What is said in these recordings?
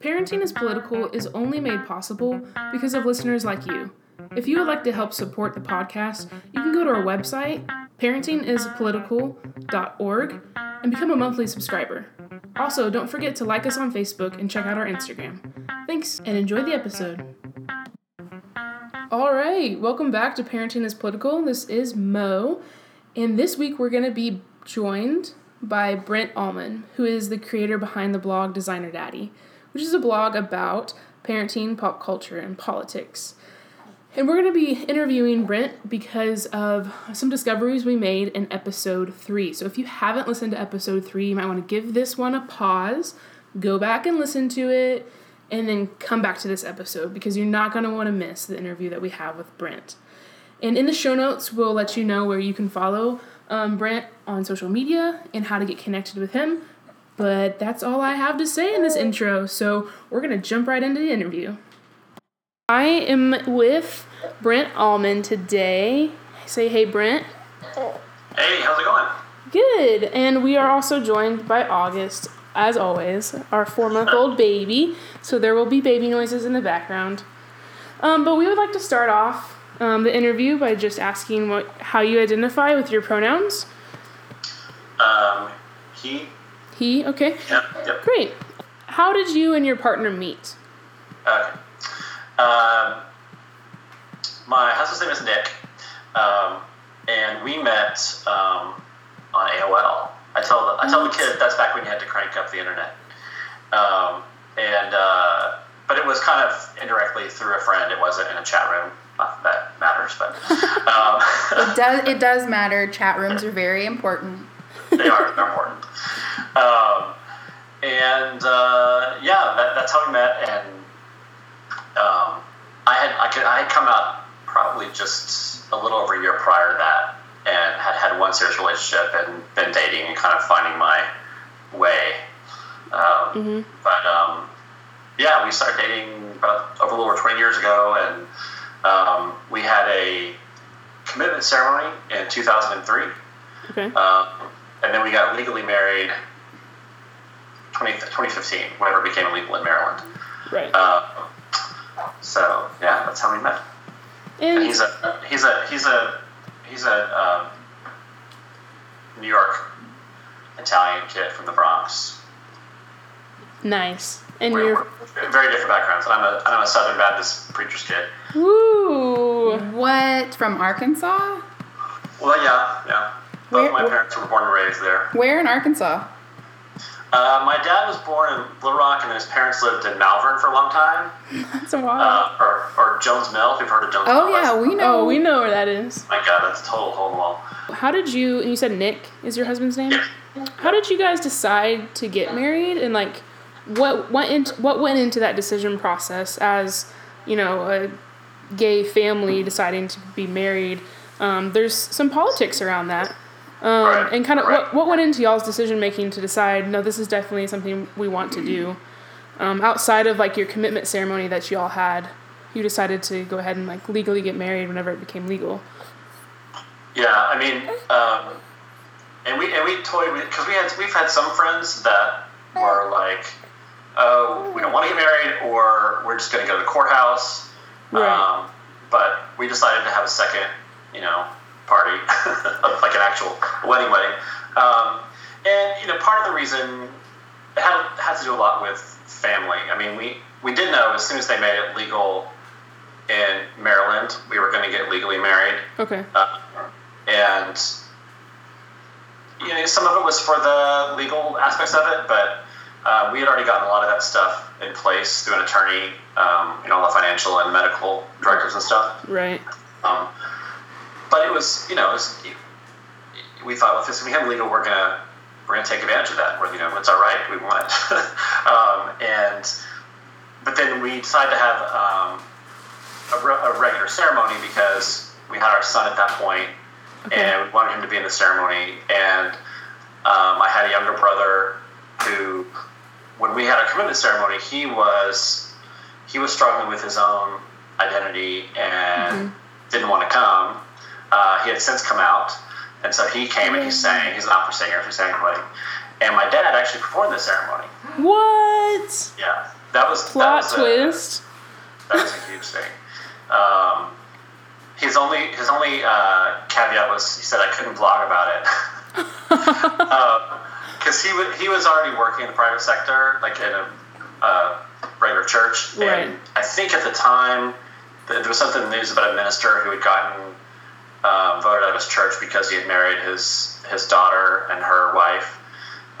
Parenting is Political is only made possible because of listeners like you. If you would like to help support the podcast, you can go to our website, parentingispolitical.org, and become a monthly subscriber. Also, don't forget to like us on Facebook and check out our Instagram. Thanks, and enjoy the episode. All right, welcome back to Parenting is Political. This is Mo, and this week we're going to be joined by Brent Allman, who is the creator behind the blog Designer Daddy, which is a blog about parenting, pop culture, and politics. And we're going to be interviewing Brent because of some discoveries we made in episode three. So if you haven't listened to episode three, you might want to give this one a pause, go back and listen to it, and then come back to this episode because you're not going to want to miss the interview that we have with Brent. And in the show notes, we'll let you know where you can follow um, Brent on social media and how to get connected with him. But that's all I have to say in this intro, so we're to jump right into the interview. I am with Brent Allman today. Say hey, Brent. Hey, how's it going? Good. And we are also joined by August, as always, our four month old baby. So there will be baby noises in the background. Um, but we would like to start off um, the interview by just asking what how you identify with your pronouns. Um, he. He, okay. Yep. Yep. Great. How did you and your partner meet? Okay. Um, my husband's name is Nick, um, and we met um, on AOL. I tell the, I tell the kid that's back when you had to crank up the internet, um, and uh, but it was kind of indirectly through a friend. It wasn't in a chat room. Not that that matters, but um, It does. It does matter. Chat rooms are very important. they are they're important. Um, and uh, yeah, that, that's how we met. And um, I had I could I had come out probably just a little over a year prior to that, and had had one serious relationship and been dating and kind of finding my way. Um, But um, yeah, we started dating about over a little over twenty years ago, and um, we had a commitment ceremony in two thousand and three. Okay. Um, and then we got legally married 20, 2015, whenever it became illegal in Maryland. Right. Uh, so yeah, that's how we met. And And he's a he's a he's a he's a um, New York Italian kid from the Bronx. nice. And We're, you're we're very different backgrounds. I'm a I'm a Southern Baptist preacher's kid. woo. What from Arkansas? Well, yeah, yeah. Both Where- my parents were born and raised there. Where in Arkansas? Uh, my dad was born in Little Rock, and then his parents lived in Malvern for a long time. That's a wild. uh, or, or Jones Mill. If you've heard of Jones Oh Mill. yeah, we know. oh, we know where that is. My God, that's a total hole in wall. How did you? And you said Nick is your husband's name. How did you guys decide to get married, and like, what went into what went into that decision process as you know a gay family deciding to be married? Um, there's some politics around that, um, Right, and kind of right. what what went into y'all's decision making to decide no, this is definitely something we want to do. Um, outside of like your commitment ceremony that y'all had, you decided to go ahead and like legally get married whenever it became legal. Yeah, I mean, um, and we and we toyed with because we had we've had some friends that were like, oh, we don't want to get married, or we're just going to go to the courthouse. Right. Um, but we decided to have a second, you know, party, like an actual wedding wedding. Um, and you know, part of the reason it had had to do a lot with family. I mean, we we did know as soon as they made it legal in Maryland, we were going to get legally married. Okay. Uh, and you know, some of it was for the legal aspects of it, but uh, we had already gotten a lot of that stuff in place through an attorney, um, you know, all the financial and medical directors and stuff. Right. Um, but it was, you know, it was, we thought, well, if this became legal, we're gonna we're gonna take advantage of that. We're, you know, it's our right. We want it. um, and but then we decided to have um, a, re- a regular ceremony because we had our son at that point, Okay. and we wanted him to be in the ceremony. And um, I had a younger brother who, when we had our commitment ceremony, he was he was struggling with his own identity and didn't want to come. Uh, he had since come out, and so he came and he sang. He's an opera singer, he sang the wedding. And my dad actually performed the ceremony. What? Yeah, that that was that Plot was a- twist. that was a huge thing. Um, his only his only uh, caveat was he said I couldn't blog about it because he wa- he was already working in the private sector, like in a uh, regular church, Right. and I think at the time there was something in the news about a minister who had gotten um, voted out of his church because he had married his his daughter and her wife.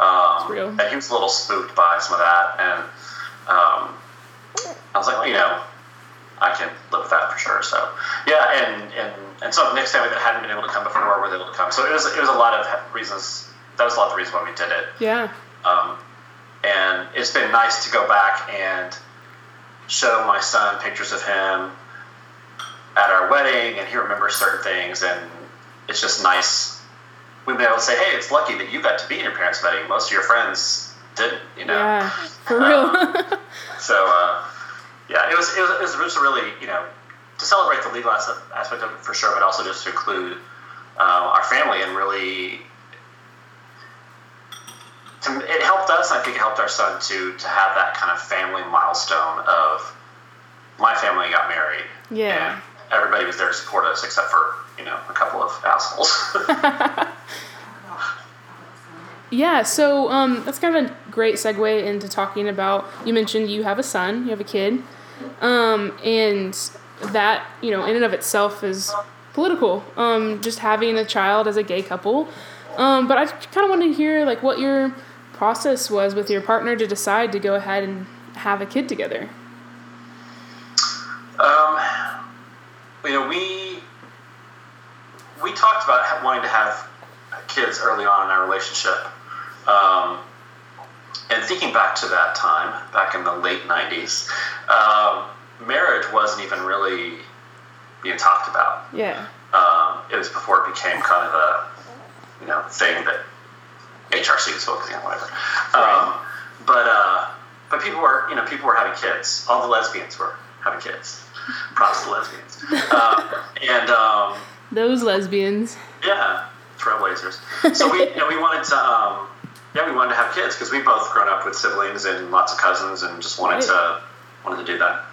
Um, real. and he was a little spooked by some of that, and um, I was like, well, you know, I can live with that for sure. So yeah, and and and so Nick's family that hadn't been able to come before were able to come. So it was it was a lot of reasons. That was a lot of the reasons why we did it. Yeah. Um, and it's been nice to go back and show my son pictures of him at our wedding, and he remembers certain things, and it's just nice. We've been able to say, "Hey, it's lucky that you got to be in your parents' wedding. Most of your friends didn't, you know." Yeah. For real. So uh, yeah, it was, it was it was just really you know to celebrate the legal aspect of it for sure, but also just to include uh, our family and really. To, it helped us. I think it helped our son to to have that kind of family milestone of my family got married. Yeah. Everybody was there to support us, except for you know a couple of assholes. Yeah, so um, that's kind of a great segue into talking about. You mentioned you have a son, you have a kid, um, and that you know in and of itself is political. Um, just having a child as a gay couple, um, but I kind of wanted to hear like what your process was with your partner to decide to go ahead and have a kid together. Um, you know, we we talked about wanting to have kids early on in our relationship, um, and thinking back to that time, back in the late '90s, um, marriage wasn't even really being talked about. Yeah. Um, it was before it became kind of a you know thing that HRC was focusing on, whatever. Um, but uh, but people were you know people were having kids. All the lesbians were having kids. Props to lesbians. um, and um, Those lesbians. yeah, trailblazers. So we you know, we wanted to um, yeah we wanted to have kids because we both grown up with siblings and lots of cousins and just wanted to wanted to do that.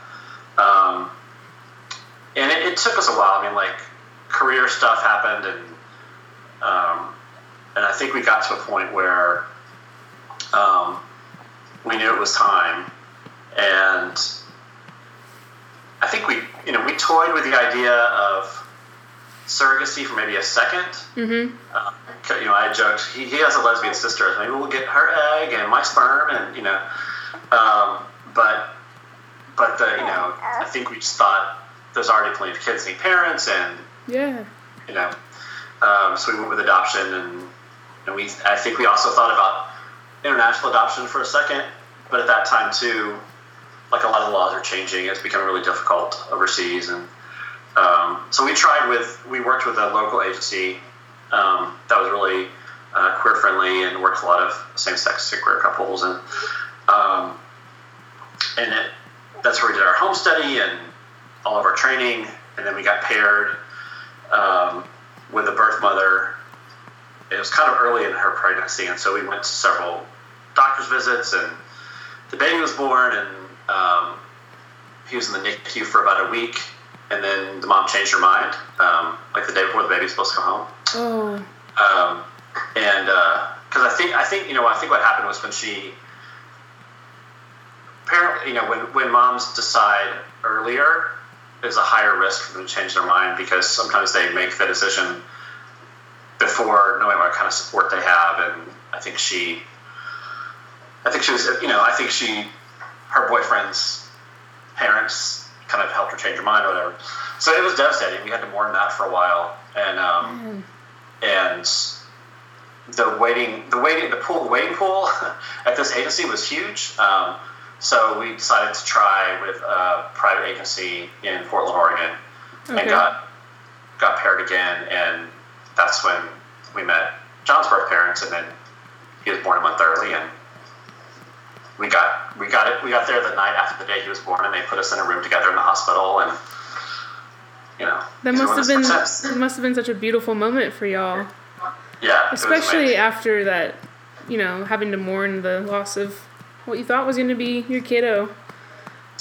Um, and it, it took us a while. I mean, like career stuff happened, and um, and I think we got to a point where um, we knew it was time, and I think we you know we toyed with the idea of surrogacy for maybe a second. Mm-hmm. Uh, you know, I joked he, he has a lesbian sister. Maybe we'll get her egg and my sperm, and you know, um, but but the you know, I think we just thought there's already plenty of kids need parents, and Yeah. you know, um, so we went with adoption, and and we I think we also thought about international adoption for a second, but at that time too, like a lot of laws are changing. It's becoming really difficult overseas, and um, so we tried with we worked with a local agency um, that was really uh, queer friendly and worked a lot of same sex queer couples, and um, and it, that's where we did our home study and all of our training, and then we got paired um, with a birth mother. It was kind of early in her pregnancy, and so we went to several doctor's visits, and the baby was born, and um, he was in the NICU for about a week, and then the mom changed her mind, um, like the day before the baby was supposed to come home. Oh. Um, and because I think I think you know I think what happened was when she apparently you know when when moms decide earlier there's a higher risk for them to change their mind because sometimes they make the decision before knowing what kind of support they have and I think she I think she was you know I think she her boyfriend's parents kind of helped her change her mind or whatever so it was devastating we had to mourn that for a while and um, Man. and the waiting, the waiting, the pool, the waiting pool at this agency was huge. Um, so we decided to try with a private agency in Portland, Oregon, Okay. and got got paired again. And that's when we met John's birth parents, and then he was born a month early, and we got we got it. We got there the night after the day he was born, and they put us in a room together in the hospital, and you know That must have been for since. it must have been such a beautiful moment for y'all. yeah, Especially after that, you know, having to mourn the loss of what you thought was going to be your kiddo.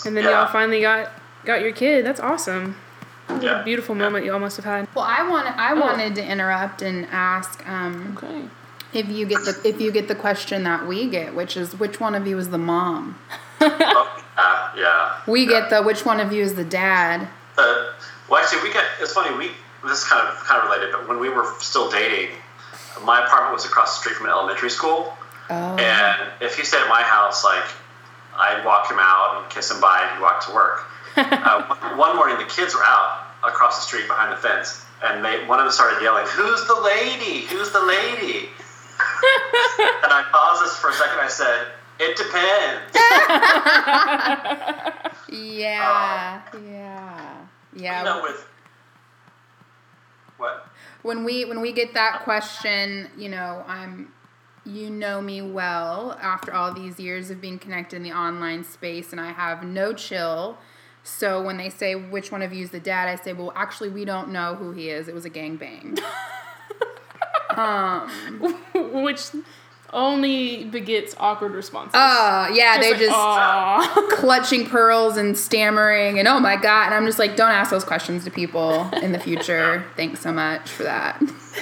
And then Yeah. y'all finally got got your kid. That's awesome. What Yeah. a beautiful moment y'all must have had. Well, I want I wanted to interrupt and ask um, Okay. If you get the if you get the question that we get, which is which one of you is the mom? Oh, yeah, yeah. We yeah. get the which one of you is the dad. Uh, well, actually, we got. It's funny. We this is kind of kind of related, but when we were still dating, my apartment was across the street from an elementary school, Oh. and if he stayed at my house, like I'd walk him out and kiss him bye, and he'd walk to work. uh, one- one morning, the kids were out across the street behind the fence, and they one of them started yelling, "Who's the lady? Who's the lady?" And I paused this for a second. I said, "It depends." Yeah, yeah, yeah. you know, with what? when we when we get that question, you know, I'm you know me well after all these years of being connected in the online space and I have no chill. So when they say which one of you is the dad, I say, well, actually, we don't know who he is. It was a gangbang. um. Which only begets awkward responses. Oh yeah, they like, just "Aw." clutching pearls and stammering and oh my god, and I'm just like, don't ask those questions to people in the future. Thanks so much for that.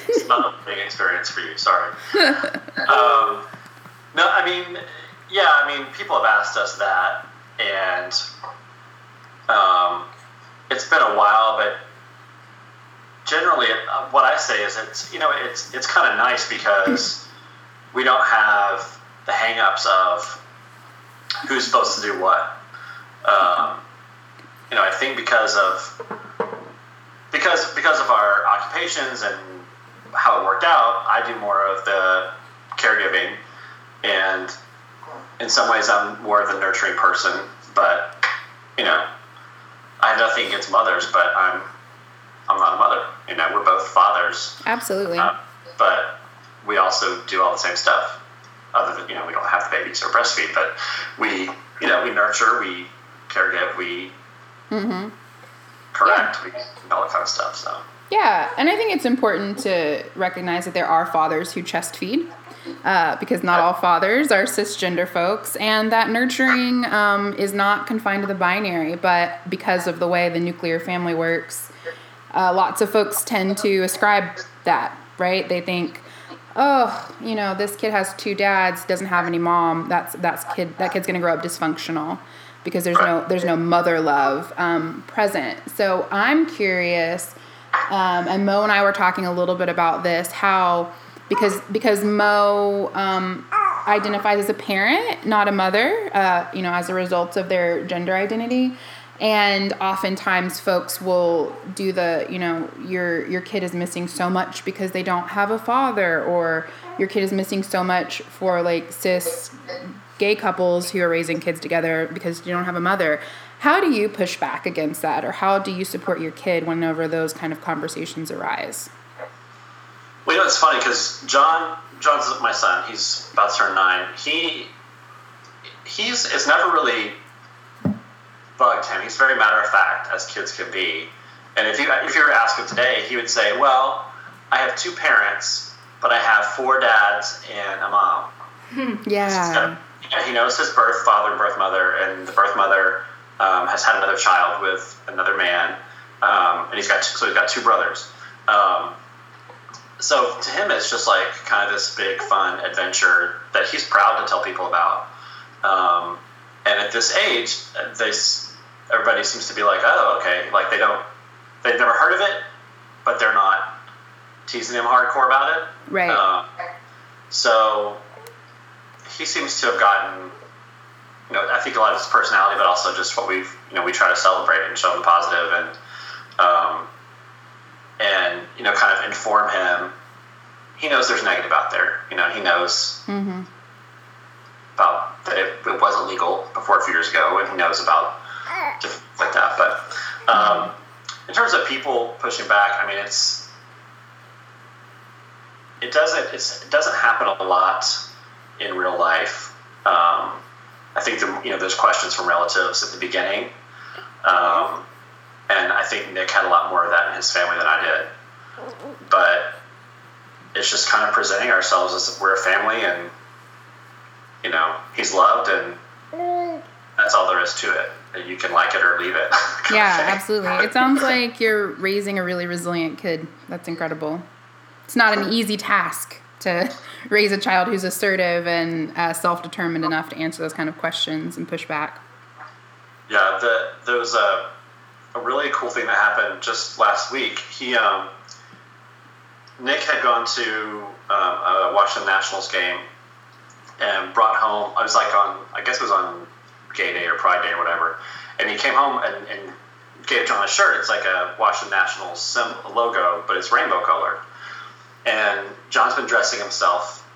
It's not a big experience for you. Sorry. um, no, I mean, yeah, I mean, people have asked us that, and um, it's been a while, but generally, uh, what I say is it's you know it's it's kind of nice because we don't have the hangups of who's supposed to do what. Um, you know, I think because of because because of our occupations and how it worked out, I do more of the caregiving, and in some ways, I'm more of the nurturing person. But you know, I have nothing against mothers, but I'm I'm not a mother. You know, we're both fathers, Absolutely. uh, but we also do all the same stuff. Other than you know, we don't have the babies or breastfeed, but we you know we nurture, we caregive, we mm-hmm. correct, we all that kind of stuff. So. Yeah, and I think it's important to recognize that there are fathers who chest feed, uh, because not all fathers are cisgender folks, and that nurturing um, is not confined to the binary, but because of the way the nuclear family works, uh, lots of folks tend to ascribe that, right? They think, oh, you know, this kid has two dads, doesn't have any mom. That's that's kid that kid's gonna grow up dysfunctional because there's no there's no mother love um, present. So I'm curious, um, and Mo and I were talking a little bit about this how because because Mo um, identifies as a parent, not a mother, uh, you know, as a result of their gender identity. And oftentimes, folks will do the, you know, your your kid is missing so much because they don't have a father, or your kid is missing so much for like cis gay couples who are raising kids together because you don't have a mother. How do you push back against that, or how do you support your kid whenever those kind of conversations arise? Well, you know, it's funny because John, John's my son. He's about to turn nine. He, he's it's never really bugged him. He's very matter of fact, as kids can be. And if you if you were to ask him today, he would say, "Well, I have two parents, but I have four dads and a mom." Yeah. Yeah, he knows his birth father and birth mother, and the birth mother um, has had another child with another man, um, and he's got two, so he's got two brothers. Um, so to him, it's just like kind of this big fun adventure that he's proud to tell people about. Um, and at this age, they s- everybody seems to be like, oh, okay, like they don't, they've never heard of it, but they're not teasing him hardcore about it. Right. Um, so he seems to have gotten, you know, I think a lot of his personality, but also just what we've, you know, we try to celebrate and show him positive and, um, and you know, kind of inform him. He knows there's negative out there. You know, he knows mm-hmm. about that it, it wasn't legal before a few years ago, and he knows about like that. But um, in terms of people pushing back, I mean, it's it doesn't it's, it doesn't happen a lot in real life. Um, I think the, you know there's questions from relatives at the beginning, um, and I think Nick had a lot more of that in his family than I did. But it's just kind of presenting ourselves as we're a family, and you know he's loved, and that's all there is to it. You can like it or leave it. Yeah, absolutely. It sounds like you're raising a really resilient kid. That's incredible. It's not an easy task to raise a child who's assertive and uh, self determined enough to answer those kind of questions and push back. Yeah, the, there was a, a really cool thing that happened just last week. He, um, Nick had gone to um, a Washington Nationals game and brought home. I was like on, I guess it was on Gay Day or Pride Day or whatever. And he came home and, and gave John a shirt. It's like a Washington Nationals logo, but it's rainbow colored. And John's been dressing himself,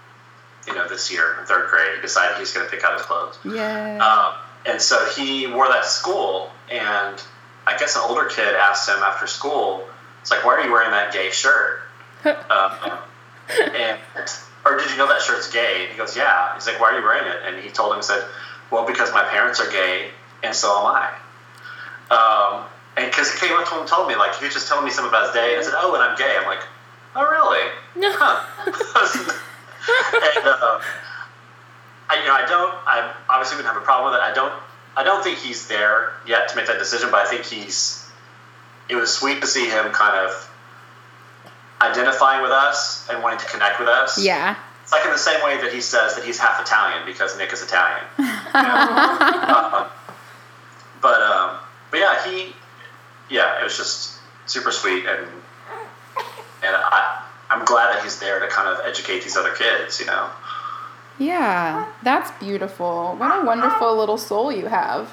you know, this year in third grade. He decided he's going to pick out his clothes. Yeah. Um, and so he wore that to school, and I guess an older kid asked him after school, "It's like, why are you wearing that gay shirt?" um, and or did you know that shirt's gay? And he goes, "Yeah." He's like, "Why are you wearing it?" And he told him, he said, "Well, because my parents are gay, and so am I." Um, and because he came up to him and told me, like, he was just telling me something about his day, and I said, "Oh, and I'm gay." I'm like, "Oh, really?" No. Huh. and uh, I, you know, I don't. I obviously wouldn't have a problem with it. I don't. I don't think he's there yet to make that decision, but I think he's. It was sweet to see him kind of identifying with us and wanting to connect with us. yeah. It's like in the same way that he says that he's half Italian because Nick is Italian. You know? Um, but um, but yeah, he yeah, it was just super sweet and and I I'm glad that he's there to kind of educate these other kids. You know. Yeah, that's beautiful. What a wonderful little soul you have.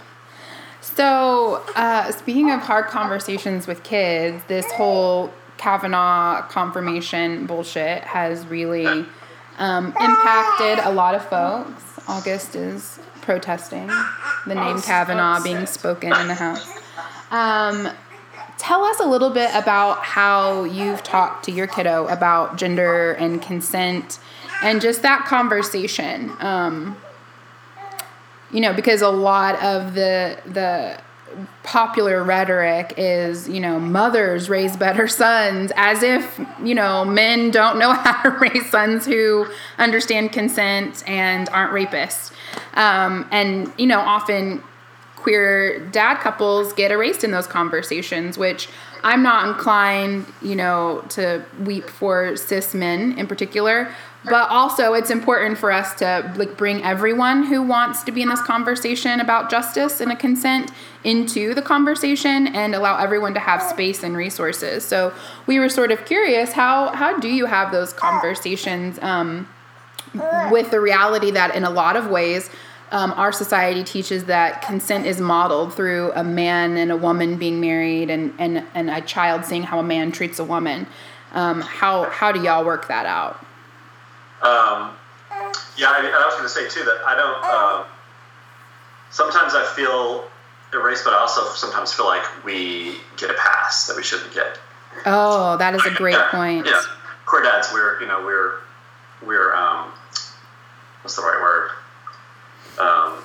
So, uh, speaking of hard conversations with kids, this whole Kavanaugh confirmation bullshit has really um, impacted a lot of folks. August is protesting the name Kavanaugh being spoken in the House. Um, tell us a little bit about how you've talked to your kiddo about gender and consent and just that conversation um, you know because a lot of the the popular rhetoric is you know mothers raise better sons as if you know men don't know how to raise sons who understand consent and aren't rapists um, and you know often queer dad couples get erased in those conversations, which I'm not inclined, you know, to weep for cis men in particular. But also, it's important for us to like bring everyone who wants to be in this conversation about justice and a consent into the conversation and allow everyone to have space and resources. So we were sort of curious how how do you have those conversations um, with the reality that in a lot of ways um, our society teaches that consent is modeled through a man and a woman being married and, and, and a child seeing how a man treats a woman. Um, how, how do y'all work that out? Um, yeah, I, I was going to say too that I don't. Um, sometimes I feel erased, but I also sometimes feel like we get a pass that we shouldn't get. Oh, that is a great yeah, point. Yeah, queer dads, we're you know we're we're um, what's the right word? Um,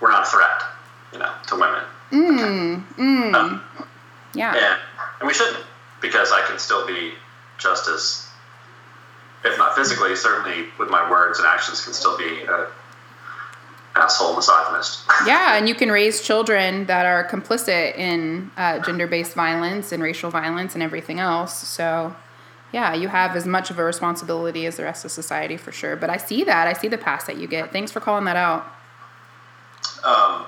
we're not a threat, you know, to women. Mm, mm, Um, yeah. and, and we shouldn't because I can still be just as, if not physically, certainly with my words and actions, can still be a asshole misogynist. Yeah, and you can raise children that are complicit in uh, gender based violence and racial violence and everything else. So, yeah, you have as much of a responsibility as the rest of society for sure. But I see that. I see the pass that you get. Thanks for calling that out. Um,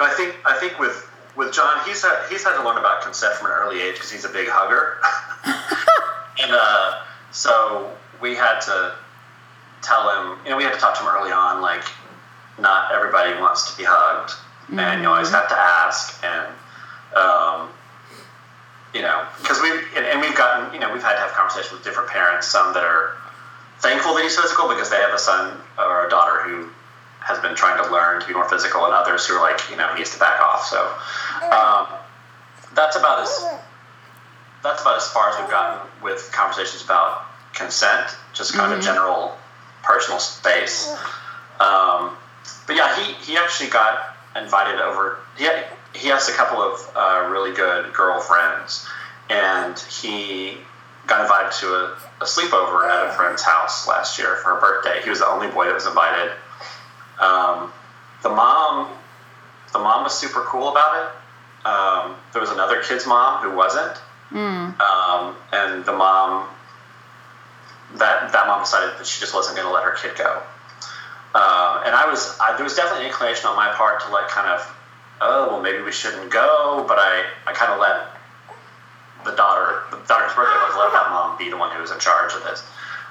I think I think with with John, he's had he's had to learn about consent from an early age because he's a big hugger, and uh, so we had to tell him. You know, we had to talk to him early on, like not everybody wants to be hugged, and you always have to ask, and um, you know, because we and, and we've gotten you know we've had to have conversations with different parents, some that are thankful that he's physical because they have a son or a daughter who has been trying to learn to be more physical, and others who are like, you know, he needs to back off. So um, that's about as that's about as far as we've gotten with conversations about consent, just kind of a general personal space. Um, but yeah, he, he actually got invited over. He had, he has a couple of uh, really good girlfriends, and he got invited to a, a sleepover at a friend's house last year for her birthday. He was the only boy that was invited. Um, the mom the mom was super cool about it. Um, there was another kid's mom who wasn't, um, and the mom that that mom decided that she just wasn't going to let her kid go. Uh, and I was I, there was definitely an inclination on my part to like kind of oh well maybe we shouldn't go, but I I kind of let the daughter the daughter's birthday was let that mom be the one who was in charge of this,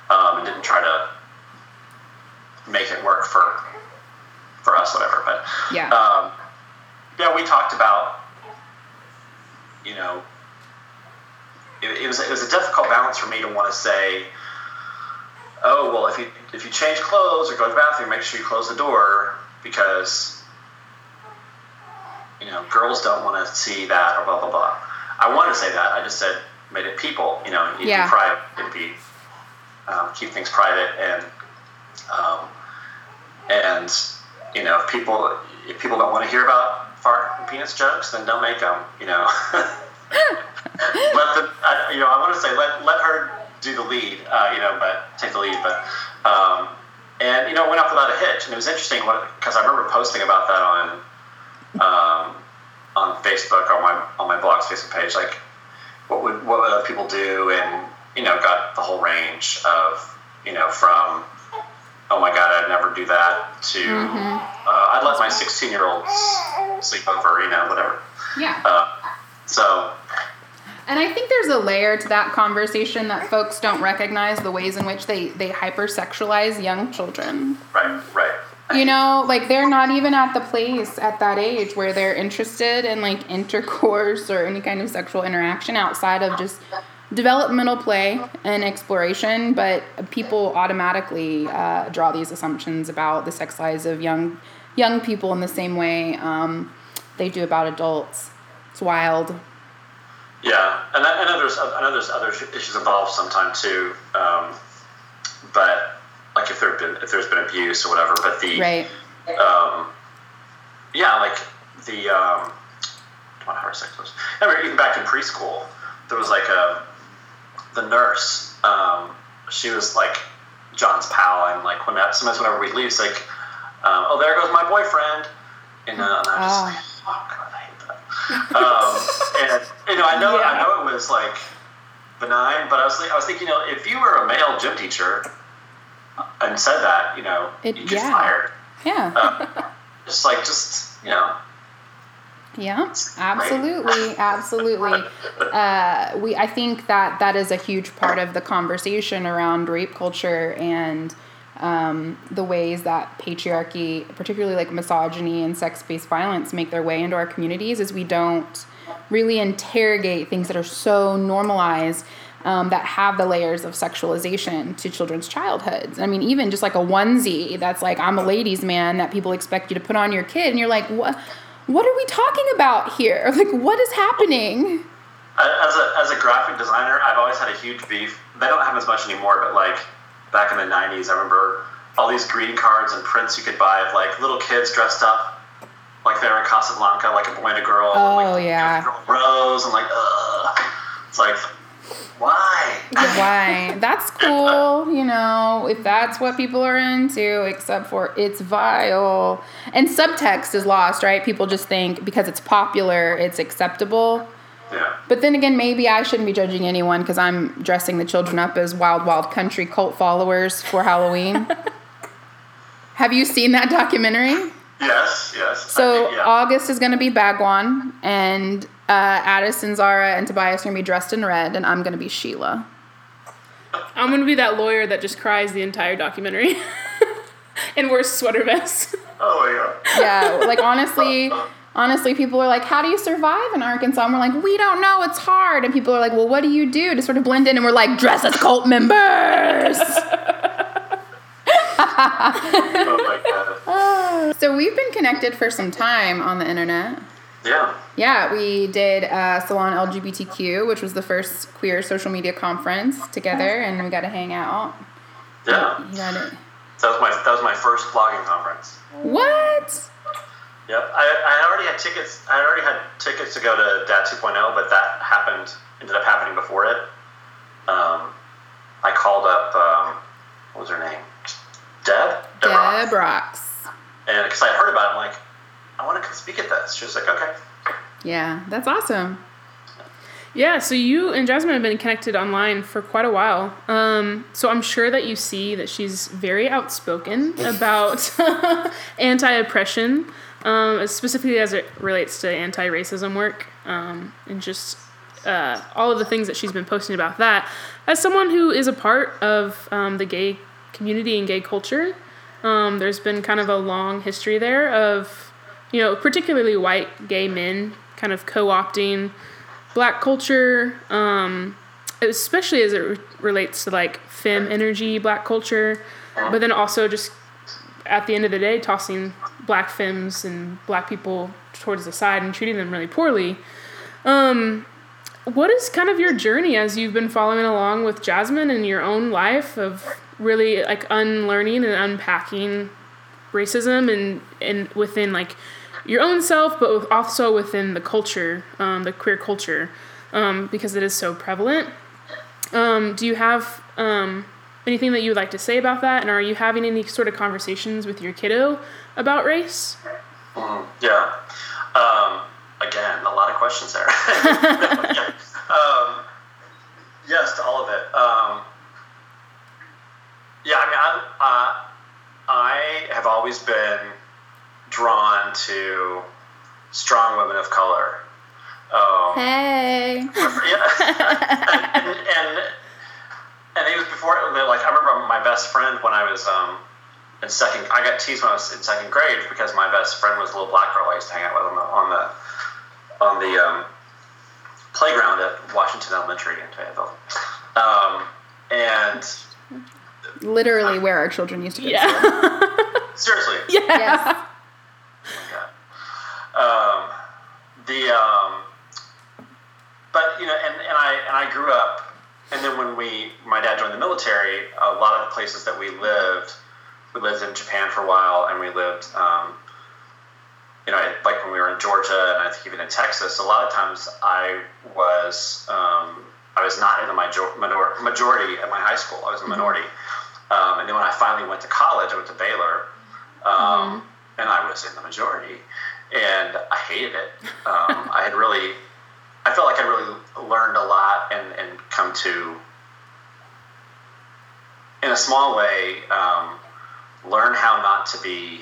um, and didn't try to make it work for for us whatever. But Yeah. um, yeah, we talked about, you know, it, it was it was a difficult balance for me to want to say, oh well, if you if you change clothes or go to the bathroom, make sure you close the door because you know girls don't want to see that or blah blah blah. I wanted to say that. I just said made it people. You know, you Yeah. be private, it'd be um, keep things private and um, and you know if people if people don't want to hear about fart and penis jokes, then don't make them. You know, let the I, you know I want to say let let her do the lead. Uh, you know, but take the lead. But um, and you know it went off without a hitch, and it was interesting because I remember posting about that on um, on Facebook on my on my blog's Facebook page, like what would what would other people do, and you know got the whole range of you know from oh my god I'd never do that to uh, I'd let my 16 year olds sleep over, you know whatever. yeah. Uh, so And I think there's a layer to that conversation that folks don't recognize the ways in which they, they hypersexualize young children. right, right. You know, like they're not even at the place at that age where they're interested in like intercourse or any kind of sexual interaction outside of just developmental play and exploration. But people automatically uh, draw these assumptions about the sex lives of young young people in the same way um, they do about adults. It's wild. Yeah, and I, I know there's I know there's other issues involved sometime too, um, but like if there been if there's been abuse or whatever. But the Right. um, yeah, like the um, I don't know how sex was. I remember even back in preschool, there was like a the nurse. Um, she was like John's pal, and like when that sometimes whenever we leave, it's like, um, oh, there goes my boyfriend, and, uh, and I'm just Oh. like, oh god, I hate that. Um, and you know, I know, I know it was like benign, but I was, I was thinking, you know, if you were a male gym teacher and said that, you know, It- you get yeah. fired. Yeah. Uh, just like, just you know, Yeah, absolutely, absolutely. Uh, we, I think that that is a huge part of the conversation around rape culture and um, the ways that patriarchy, particularly like misogyny and sex-based violence, make their way into our communities. Is we don't really interrogate things that are so normalized. Um, that have the layers of sexualization to children's childhoods. I mean, even just like a onesie that's like, I'm a ladies' man that people expect you to put on your kid, and you're like, what? What are we talking about here? Like, what is happening? as a, as a graphic designer, I've always had a huge beef. They don't have as much anymore, but like back in the '90s, I remember all these greeting cards and prints you could buy of like little kids dressed up like they're in Casablanca, like a boy and a girl. Oh, like, yeah. girl Rose. I'm like, ugh. It's like, why? Why? That's cool, you know, if that's what people are into, except for it's vile. And subtext is lost, right? People just think because it's popular, it's acceptable. Yeah. But then again, maybe I shouldn't be judging anyone because I'm dressing the children up as wild, wild country cult followers for Halloween. Have you seen that documentary? Yes. Yes. So think, yeah. August is going to be Bhagwan, and uh, Addison, Zara, and Tobias are going to be dressed in red, and I'm going to be Sheila. I'm gonna be that lawyer that just cries the entire documentary and wears sweater vests. oh yeah. Yeah, like honestly, honestly, people are like, "How do you survive in Arkansas?" And we're like, "We don't know. It's hard." And people are like, "Well, what do you do to sort of blend in?" And we're like, "Dress as cult members." Oh my god. so we've been connected for some time on the internet. Yeah. Yeah, we did uh, Salon LGBTQ, which was the first queer social media conference together, and we got to hang out. Yeah. You got it. That was my that was my first blogging conference. What? Yep, I, I already had tickets. I already had tickets to go to Dad 2.0, but that happened. Ended up happening before it. Um, I called up. Um, what was her name? Deb. Rock. Deb rocks. And because I heard about it, I'm like, I want to come speak at this. She was like, okay. Yeah, that's awesome. Yeah, so you and Jasmine have been connected online for quite a while. Um, so I'm sure that you see that she's very outspoken about anti oppression, um, specifically as it relates to anti racism work, um, and just uh, all of the things that she's been posting about that. As someone who is a part of um, the gay community and gay culture, um, there's been kind of a long history there of, you know, particularly white gay men kind of co opting black culture, um, especially as it re- relates to like femme energy black culture, but then also just at the end of the day, tossing black femmes and black people towards the side and treating them really poorly. Um, what is kind of your journey as you've been following along with Jasmine in your own life of really like unlearning and unpacking racism and and within like your own self, but also within the culture, um, the queer culture, um, because it is so prevalent. Um, do you have um, anything that you would like to say about that? And are you having any sort of conversations with your kiddo about race? Mhm, Yeah. Um, again, a lot of questions there. Um, yes, to all of it. Um, yeah, I mean, I, uh, I have always been drawn to strong women of color. Um, Hey. yeah. and, and and it was before like I remember my best friend when I was um in second I got teased when I was in second grade because my best friend was a little black girl I used to hang out with on the on the on the um, playground at Washington Elementary in Fayetteville. Um, and Literally where our children used to go. Yeah. seriously, yeah. Yes. Yeah. Um, the um, but you know, and, and I and I grew up, and then when we my dad joined the military, a lot of the places that we lived, we lived in Japan for a while, and we lived, um, you know, like when we were in Georgia, and I think even in Texas, a lot of times I was um, I was not in the major- minor- majority at my high school. I was a minority. Um, and then when I finally went to college, I went to Baylor, um, and I was in the majority, and I hated it. Um, I had really, I felt like I really learned a lot and, and come to, in a small way, um, learn how not to be,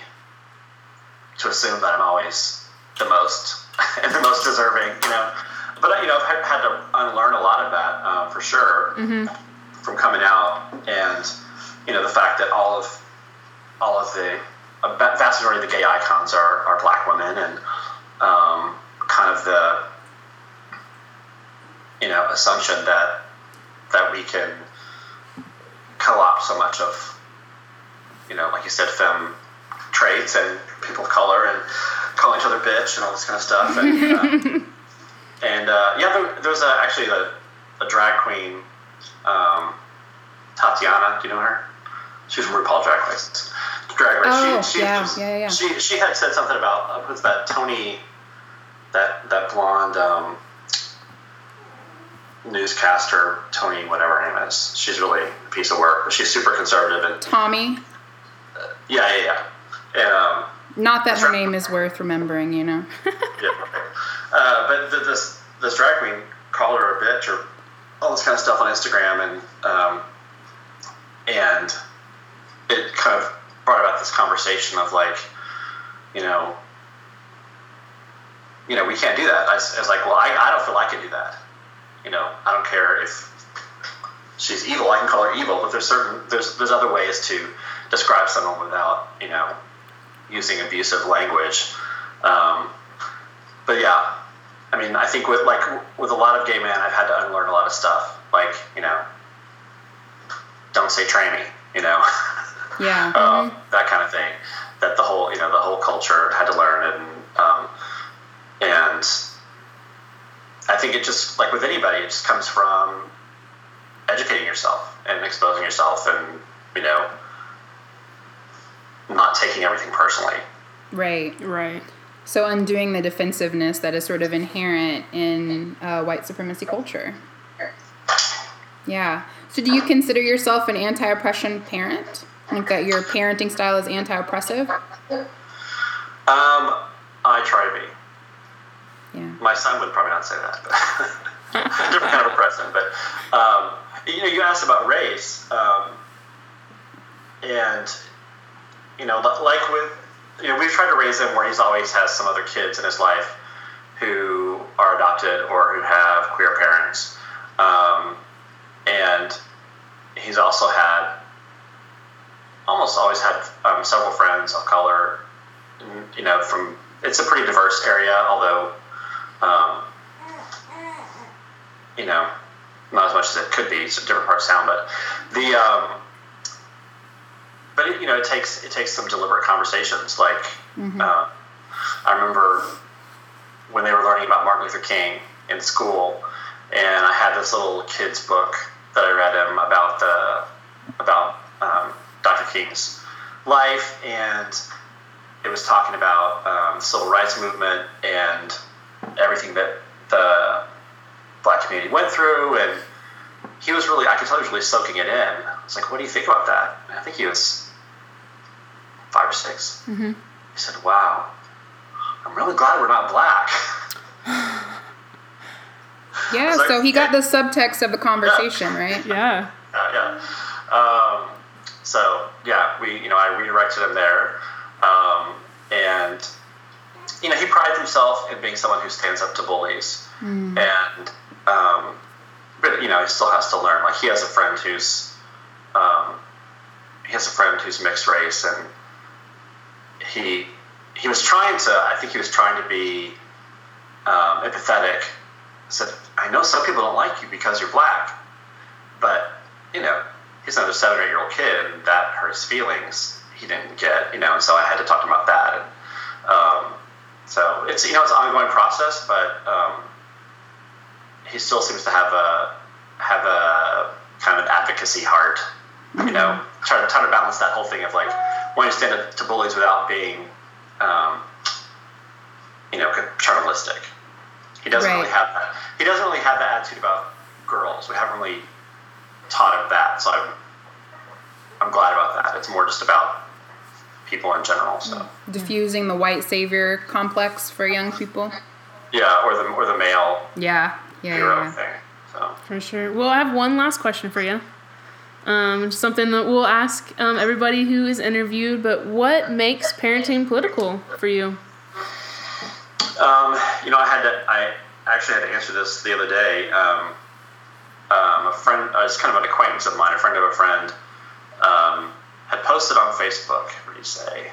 to assume that I'm always the most and the most deserving, you know. But you know, I've had, to unlearn a lot of that uh, for sure from coming out, and you know, the fact that all of all of the a vast majority of the gay icons are, are black women, and um, kind of the you know assumption that that we can co-opt so much of you know, like you said, femme traits and people of color and calling each other bitch and all this kind of stuff. And, um, and uh, yeah, there, there was a, actually a, a drag queen, um, Tatianna. Do you know her? She was from RuPaul Drag Race. Drag Race. Oh, she, she yeah, was- yeah, yeah. She she had said something about uh, what's that Tony, that that blonde um, newscaster Tony whatever her name is. She's really a piece of work. She's super conservative and Tommy. Yeah yeah yeah. And um, Not that her name is worth remembering, you know. yeah. Uh, but th- this this drag queen called her a bitch or all this kind of stuff on Instagram, and um, and it kind of brought about this conversation of like, you know, you know, we can't do that. I I was like, well, I, I don't feel I can do that. You know, I don't care if she's evil. I can call her evil, but there's certain there's there's other ways to describe someone without you know using abusive language. Um, but yeah, I mean, I think with like with a lot of gay men, I've had to unlearn a lot of stuff. Like you know, don't say tranny. You know, Yeah. um, that kind of thing. That the whole you know the whole culture had to learn and um, and I think it just like with anybody, it just comes from educating yourself and exposing yourself and you know not taking everything personally. Right. Right. So undoing the defensiveness that is sort of inherent in uh, white supremacy culture. Yeah. So do you consider yourself an anti-oppression parent? Like that your parenting style is anti-oppressive? Um, I try to be. Yeah. My son would probably not say that, but different kind of a president. But um, you know, you asked about race, um, and you know, like with you know, we've tried to raise him where he's always has some other kids in his life who are adopted or who have queer parents, um, and he's also had almost always had um, several friends of color. You know, from it's a pretty diverse area, although um, you know, not as much as it could be. A different part of town, but the um, but it, you know, it takes it takes some deliberate conversations. Like uh, I remember when they were learning about Martin Luther King in school, and I had this little kids book that I read him about the about um, Dr. King's life, and it was talking about um, the civil rights movement and everything that the black community went through, and he was really I could tell he was really soaking it in. I was like, "What do you think about that?" And I think he was five or 6 Mm-hmm. He said, "Wow, I'm really glad we're not black." Yeah, like- so he got the subtext of the conversation, right? Yeah. Uh, yeah. Um, so yeah, we you know I redirected him there, um, and you know he prides himself in being someone who stands up to bullies, and um, but you know he still has to learn. Like he has a friend who's um, he has a friend who's mixed race, and he he was trying to. I think he was trying to be um, empathetic. Said, "I know some people don't like you because you're black." but you know he's another seven or eight year old kid and that hurts feelings he didn't get you know and so i had to talk to him about that and um, so it's you know it's an ongoing process but um, he still seems to have a have a kind of advocacy heart you know trying to trying to balance that whole thing of like wanting to stand up to bullies without being um, you know paternalistic he doesn't Right. really have that he doesn't really have that attitude about girls we haven't really taught him that. So I'm, I'm glad about that. It's more just about people in general. So Diffusing the white savior complex for young people. yeah, or the or the male Yeah, yeah, hero yeah. thing. So For sure. Well, I have one last question for you. Um, something that we'll ask um, everybody who is interviewed. But what makes parenting political for you? um, you know, I had to I actually had to answer this the other day. Um, um, a friend, uh, it's kind of an acquaintance of mine, a friend of a friend, um, had posted on Facebook. What do you say?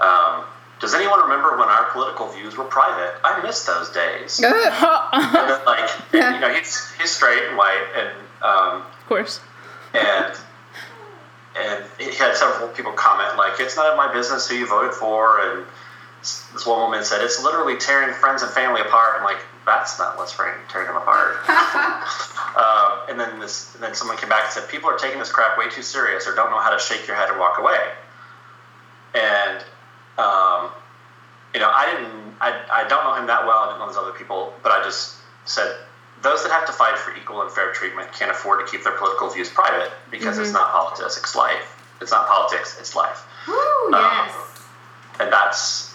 Um, does anyone remember when our political views were private? I miss those days. And then, like, and, you know, he's he's straight and white, and um, Of course. And and he had several people comment like, "It's none of my business who you voted for," and this one woman said, "It's literally tearing friends and family apart." I'm like, "That's not what's tearing tearing them apart." um, and then this, and then someone came back and said, "People are taking this crap way too serious, or don't know how to shake your head and walk away." And um, you know, I didn't, I, I don't know him that well. I didn't know those other people, but I just said, those that have to fight for equal and fair treatment can't afford to keep their political views private because it's mm-hmm. not politics, it's life. It's not politics, it's life. Woo, um, yes. And that's,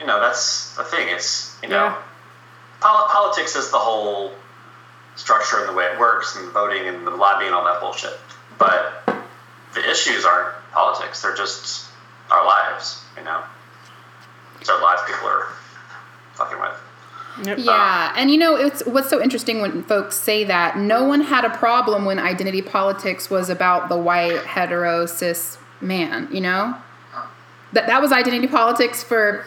you know, that's the thing. It's, you know, Yeah. pol- politics is the whole structure and the way it works and voting and the lobbying and all that bullshit. But the issues aren't politics, they're just our lives, you know? It's our lives people are fucking with. Yep. Yeah, and you know it's what's so interesting when folks say that no one had a problem when identity politics was about the white hetero cis man. You know that that was identity politics for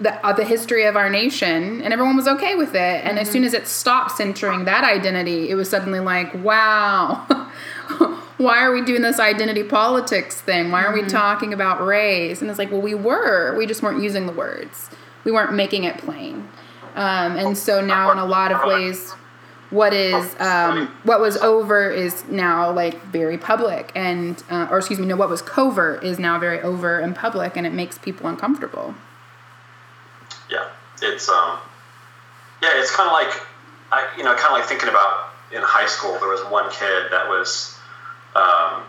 the uh, the history of our nation, and everyone was okay with it. And as soon as it stopped centering that identity, it was suddenly like, wow. Why are we doing this identity politics thing? Why are we talking about race? And it's like, well, we were. We just weren't using the words. We weren't making it plain. Um, and so now, in a lot of ways, what is um, what was over is now like very public, and uh, or excuse me, no, what was covert is now very over and public, and it makes people uncomfortable. Yeah, it's um, yeah, it's kind of like I, you know, kind of like thinking about in high school. There was one kid that was um,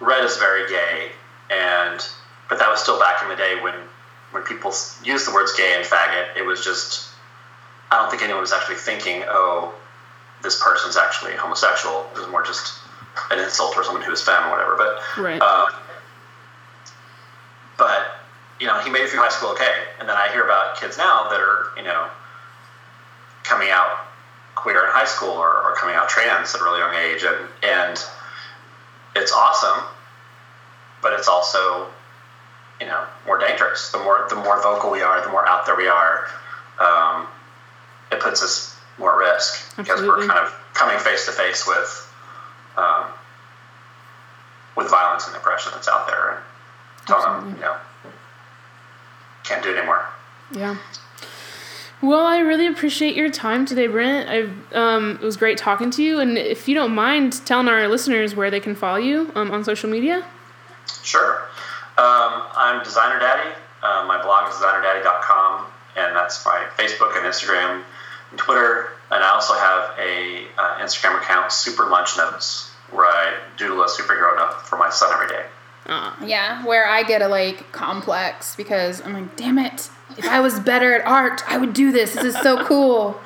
read as very gay, and but that was still back in the day when when people use the words gay and faggot, it was just I don't think anyone was actually thinking, oh, this person's actually homosexual. It was more just an insult for someone who was femme or whatever. But Right. um, but you know, he made it through high school okay. And then I hear about kids now that are you know coming out queer in high school or, or coming out trans at a really young age, and and it's awesome, but it's also you know more dangerous. The more the more vocal we are, the more out there we are, um, it puts us more at risk because Absolutely. we're kind of coming face to face with um, with violence and oppression that's out there, and telling them you know can't do it anymore. Yeah. Well, I really appreciate your time today, Brent. I um, it was great talking to you, and if you don't mind telling our listeners where they can follow you um, on social media. Sure. Um, I'm Designer Daddy. Uh, my blog is designerdaddy.com, and that's my Facebook and Instagram and Twitter. And I also have a uh, Instagram account, Super Lunch Notes, where I doodle a superhero note for my son every day. Uh, Yeah, where I get a like complex because I'm like, damn it. If I was better at art, I would do this. This is so cool.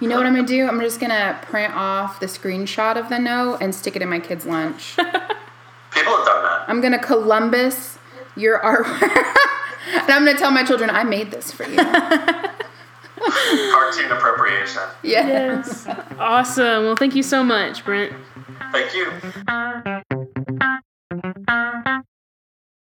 You know what I'm gonna do? I'm just gonna print off the screenshot of the note and stick it in my kid's lunch. People have done that. I'm gonna Columbus your artwork, and I'm gonna tell my children I made this for you. Cartoon appropriation. Yes. yes. Awesome. Well, thank you so much, Brent. Thank you.